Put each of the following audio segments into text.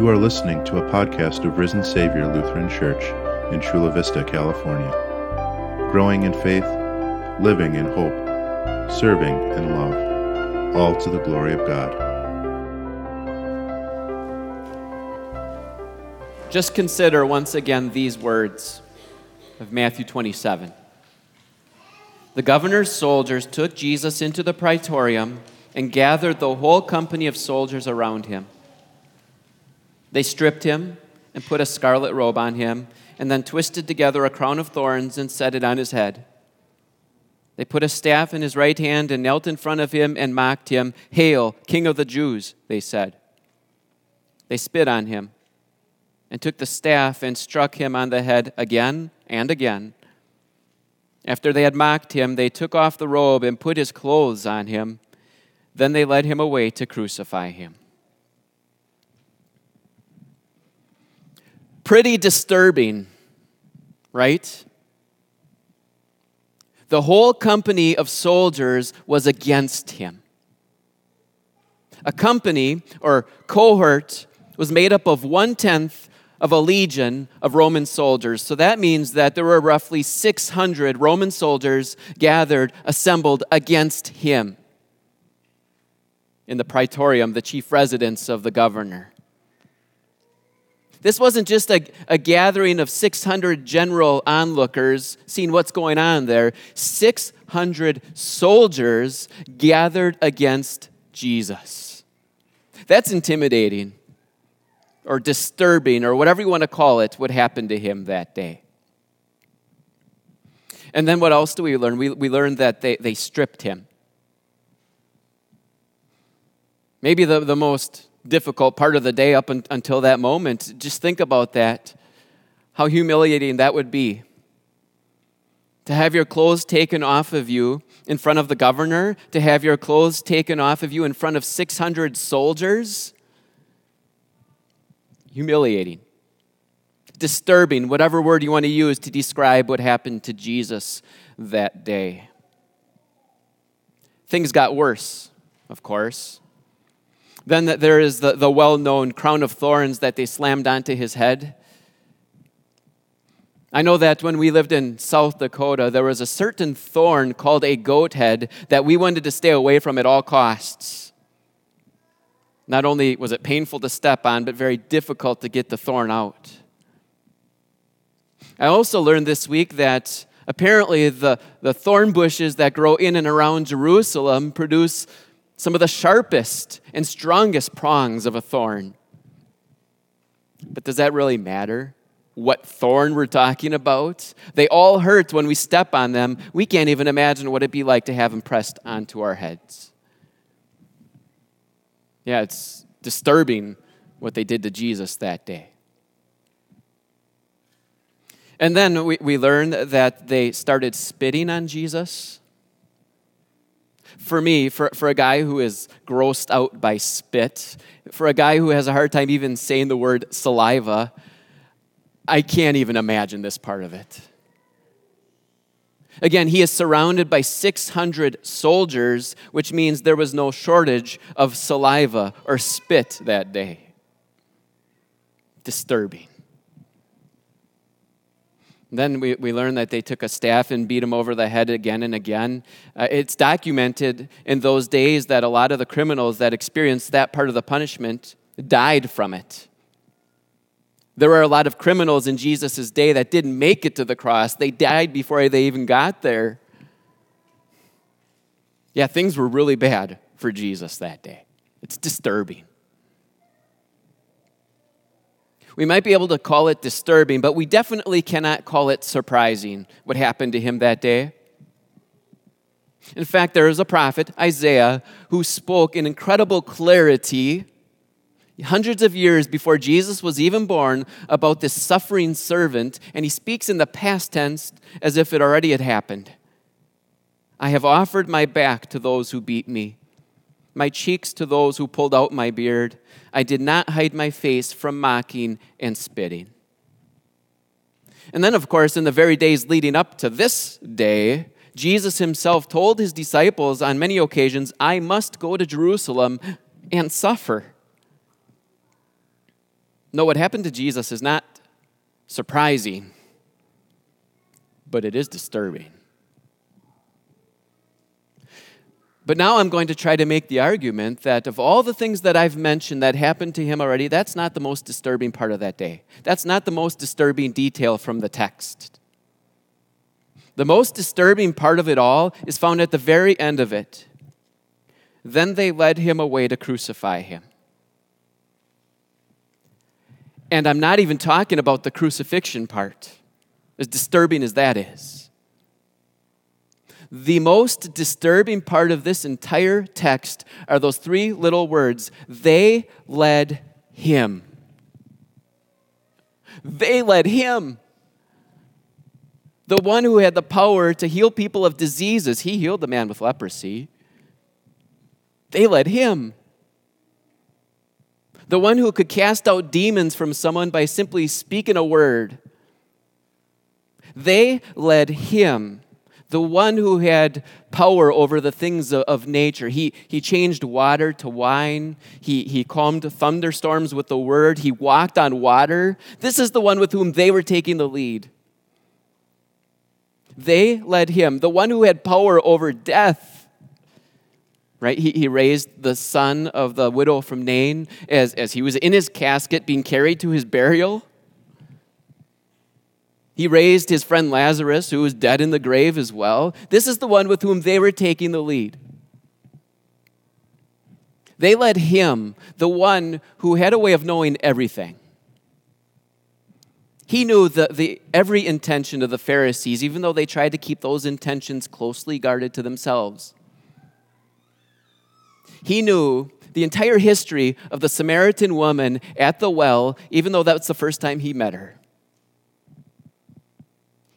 You are listening to a podcast of Risen Savior Lutheran Church in Chula Vista, California. Growing in faith, living in hope, serving in love, all to the glory of God. Just consider once again these words of Matthew 27. The governor's soldiers took Jesus into the praetorium and gathered the whole company of soldiers around him. They stripped him and put a scarlet robe on him, and then twisted together a crown of thorns and set it on his head. They put a staff in his right hand and knelt in front of him and mocked him. Hail, King of the Jews, they said. They spit on him and took the staff and struck him on the head again and again. After they had mocked him, they took off the robe and put his clothes on him. Then they led him away to crucify him. Pretty disturbing, right? The whole company of soldiers was against him. A company or cohort was made up of one tenth of a legion of Roman soldiers. So that means that there were roughly 600 Roman soldiers gathered, assembled against him in the praetorium, the chief residence of the governor. This wasn't just a, a gathering of 600 general onlookers seeing what's going on there. 600 soldiers gathered against Jesus. That's intimidating or disturbing or whatever you want to call it, what happened to him that day. And then what else do we learn? We, we learned that they, they stripped him. Maybe the, the most difficult part of the day up un, until that moment. Just think about that. How humiliating that would be. To have your clothes taken off of you in front of the governor, to have your clothes taken off of you in front of 600 soldiers. Humiliating. Disturbing, whatever word you want to use to describe what happened to Jesus that day. Things got worse, of course. Then that there is the, the well known crown of thorns that they slammed onto his head. I know that when we lived in South Dakota, there was a certain thorn called a goat head that we wanted to stay away from at all costs. Not only was it painful to step on, but very difficult to get the thorn out. I also learned this week that apparently the, the thorn bushes that grow in and around Jerusalem produce some of the sharpest and strongest prongs of a thorn. But does that really matter? What thorn we're talking about? They all hurt when we step on them. We can't even imagine what it'd be like to have them pressed onto our heads. Yeah, it's disturbing what they did to Jesus that day. And then we, we learned that they started spitting on Jesus for me, for, for a guy who is grossed out by spit, for a guy who has a hard time even saying the word saliva, I can't even imagine this part of it. Again, he is surrounded by 600 soldiers, which means there was no shortage of saliva or spit that day. Disturbing. Then we, we learn that they took a staff and beat him over the head again and again. Uh, it's documented in those days that a lot of the criminals that experienced that part of the punishment died from it. There were a lot of criminals in Jesus' day that didn't make it to the cross, they died before they even got there. Yeah, things were really bad for Jesus that day. It's disturbing. We might be able to call it disturbing, but we definitely cannot call it surprising what happened to him that day. In fact, there is a prophet, Isaiah, who spoke in incredible clarity hundreds of years before Jesus was even born about this suffering servant, and he speaks in the past tense as if it already had happened. I have offered my back to those who beat me, my cheeks to those who pulled out my beard. I did not hide my face from mocking and spitting. And then, of course, in the very days leading up to this day, Jesus himself told his disciples on many occasions, I must go to Jerusalem and suffer. No, what happened to Jesus is not surprising, but it is disturbing. But now I'm going to try to make the argument that of all the things that I've mentioned that happened to him already, that's not the most disturbing part of that day. That's not the most disturbing detail from the text. The most disturbing part of it all is found at the very end of it. Then they led him away to crucify him. And I'm not even talking about the crucifixion part, as disturbing as that is. The most disturbing part of this entire text are those three little words they led him. They led him. The one who had the power to heal people of diseases, he healed the man with leprosy. They led him. The one who could cast out demons from someone by simply speaking a word. They led him the one who had power over the things of, nature. He, he changed water to wine. He, he calmed thunderstorms with the word. He walked on water. This is the one with whom they were taking the lead. They led him, the one who had power over death. Right? He, he raised the son of the widow from Nain as, as he was in his casket being carried to his burial. He raised his friend Lazarus, who was dead in the grave as well. This is the one with whom they were taking the lead. They led him, the one who had a way of knowing everything. He knew the, the, every intention of the Pharisees, even though they tried to keep those intentions closely guarded to themselves. He knew the entire history of the Samaritan woman at the well, even though that's the first time he met her.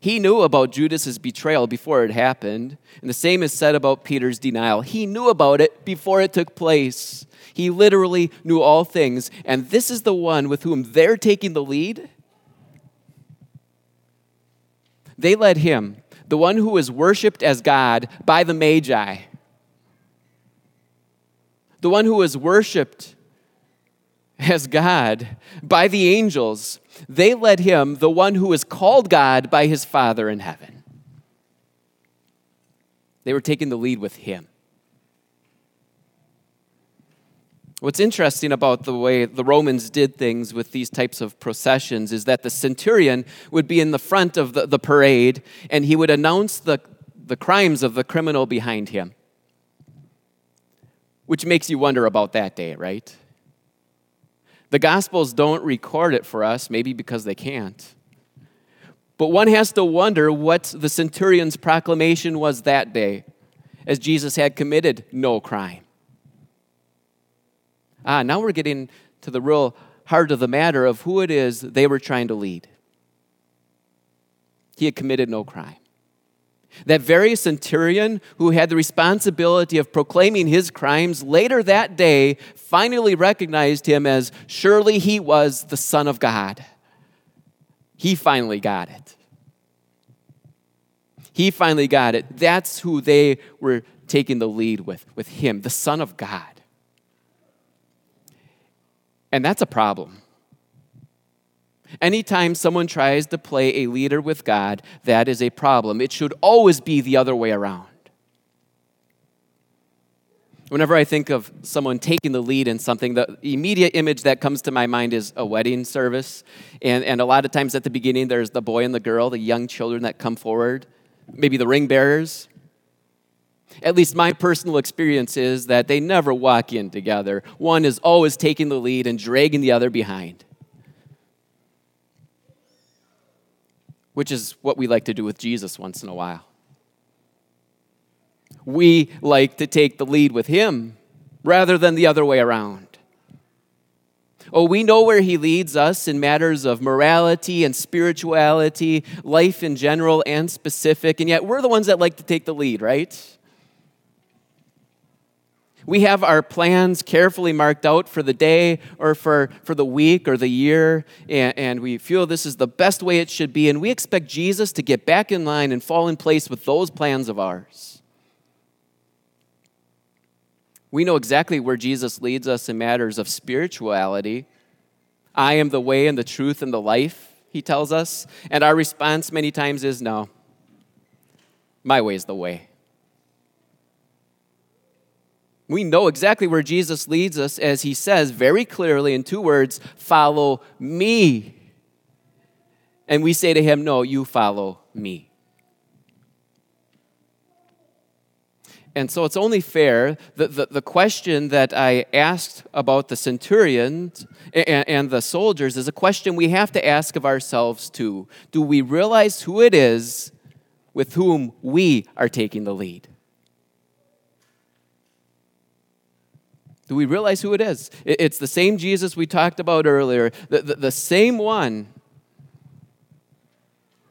He knew about Judas's betrayal before it happened, and the same is said about Peter's denial. He knew about it before it took place. He literally knew all things, and this is the one with whom they're taking the lead. They led him, the one who was worshiped as God by the Magi, the one who was worshiped as God by the angels. They led him, the one who is called God by his Father in heaven. They were taking the lead with him. What's interesting about the way the Romans did things with these types of processions is that the centurion would be in the front of the, the parade and he would announce the, the crimes of the criminal behind him. Which makes you wonder about that day, right? The Gospels don't record it for us, maybe because they can't. But one has to wonder what the centurion's proclamation was that day, as Jesus had committed no crime. Ah, now we're getting to the real heart of the matter of who it is they were trying to lead. He had committed no crime. That very centurion who had the responsibility of proclaiming his crimes later that day finally recognized him as surely he was the Son of God. He finally got it. He finally got it. That's who they were taking the lead with, with him, the Son of God. And that's a problem. Anytime someone tries to play a leader with God, that is a problem. It should always be the other way around. Whenever I think of someone taking the lead in something, the immediate image that comes to my mind is a wedding service. And, and a lot of times at the beginning, there's the boy and the girl, the young children that come forward, maybe the ring bearers. At least my personal experience is that they never walk in together. One is always taking the lead and dragging the other behind. Which is what we like to do with Jesus once in a while. We like to take the lead with Him rather than the other way around. Oh, we know where He leads us in matters of morality and spirituality, life in general and specific, and yet we're the ones that like to take the lead, right? We have our plans carefully marked out for the day or for, for the week or the year, and, and, we feel this is the best way it should be, and we expect Jesus to get back in line and fall in place with those plans of ours. We know exactly where Jesus leads us in matters of spirituality, I am the way and the truth and the life, he tells us. And our response many times is no. My way is the way. We know exactly where Jesus leads us as he says very clearly in two words follow me. And we say to him, No, you follow me. And so it's only fair that the, the question that I asked about the centurions and, and the soldiers is a question we have to ask of ourselves too. Do we realize who it is with whom we are taking the lead? Do we realize who it is? It's the same Jesus we talked about earlier, the, the, the same one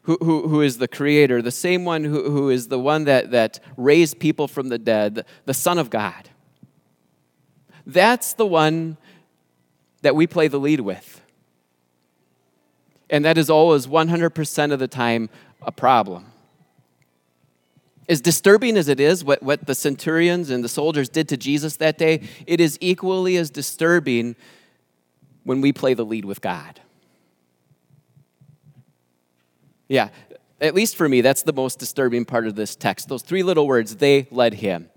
who, who, who is the creator, the same one who, who is the one that, that raised people from the dead, the Son of God. That's the one that we play the lead with. And that is always 100% of the time a problem. As disturbing as it is what, what the centurions and the soldiers did to Jesus that day, it is equally as disturbing when we play the lead with God. Yeah, at least for me, that's the most disturbing part of this text. Those three little words, they led him.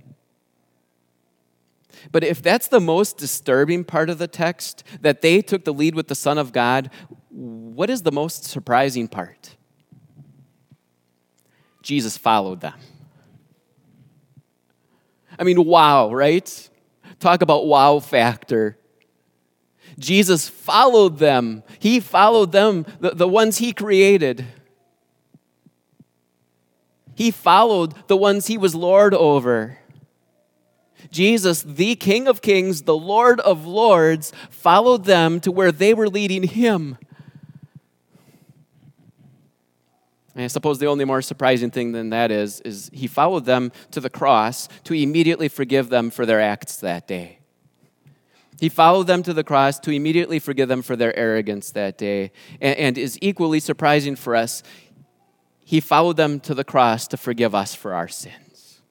But if that's the most disturbing part of the text, that they took the lead with the Son of God, what is the most surprising part? Jesus followed them. I mean, wow, right? Talk about wow factor. Jesus followed them. He followed them, the, the ones he created. He followed the ones he was Lord over. Jesus, the King of Kings, the Lord of Lords, followed them to where they were leading him. And I suppose the only more surprising thing than that is, is he followed them to the cross to immediately forgive them for their acts that day. He followed them to the cross to immediately forgive them for their arrogance that day. And, and is equally surprising for us, he followed them to the cross to forgive us for our sins.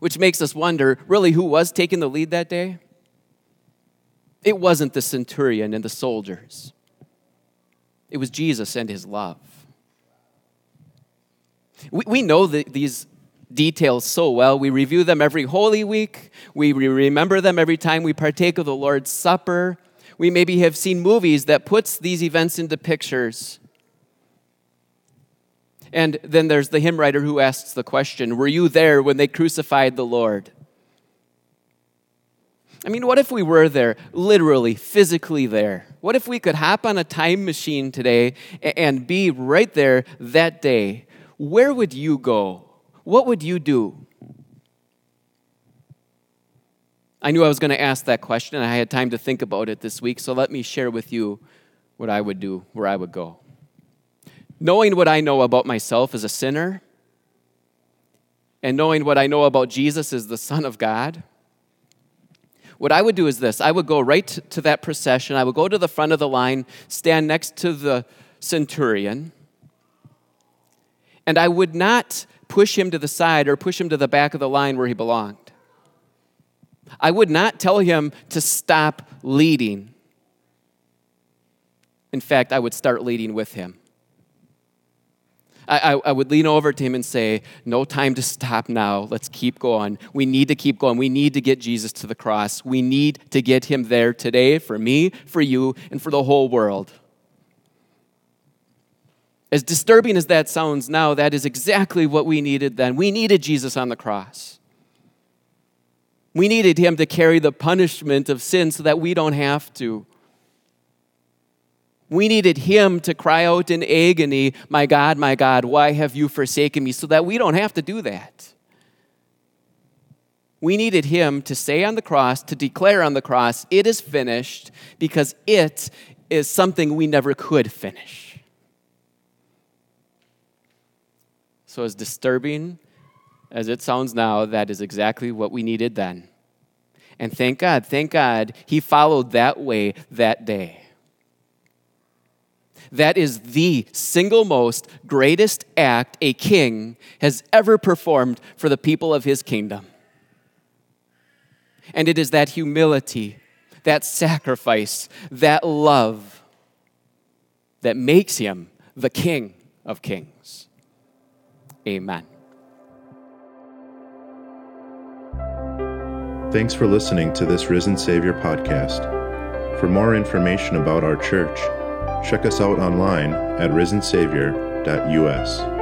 Which makes us wonder really, who was taking the lead that day? It wasn't the centurion and the soldiers, it was Jesus and his love. We, we know that these details so well. We review them every Holy Week, we remember them every time we partake of the Lord's Supper. We maybe have seen movies that puts these events into pictures. And then there's the hymn writer who asks the question Were you there when they crucified the Lord? I mean, what if we were there, literally, physically there? What if we could hop on a time machine today and be right there that day? Where would you go? What would you do? I knew I was going to ask that question, and I had time to think about it this week, so let me share with you what I would do, where I would go knowing what I know about myself as a sinner, and knowing what I know about Jesus as the Son of God, what I would do is this I would go right to that procession, I would go to the front of the line, stand next to the centurion, and I would not push him to the side or push him to the back of the line where he belonged. I would not tell him to stop leading. In fact, I would start leading with him. I, I, would lean over to him and say, No time to stop now. Let's keep going. We need to keep going. We need to get Jesus to the cross. We need to get him there today for me, for you, and for the whole world. As disturbing as that sounds now, that is exactly what we needed then. We needed Jesus on the cross. We needed him to carry the punishment of sin so that we don't have to. We needed him to cry out in agony, My God, my God, why have you forsaken me? So that we don't have to do that. We needed him to say on the cross, to declare on the cross, It is finished, because it is something we never could finish. So, as disturbing as it sounds now, that is exactly what we needed then. And thank God, thank God, he followed that way that day. That is the single most greatest act a king has ever performed for the people of his kingdom. And it is that humility that sacrifice, that love that makes him the King of Kings. Amen. Thanks for listening to this Risen Savior podcast. For more information about our church, check us out online at risensavior.us.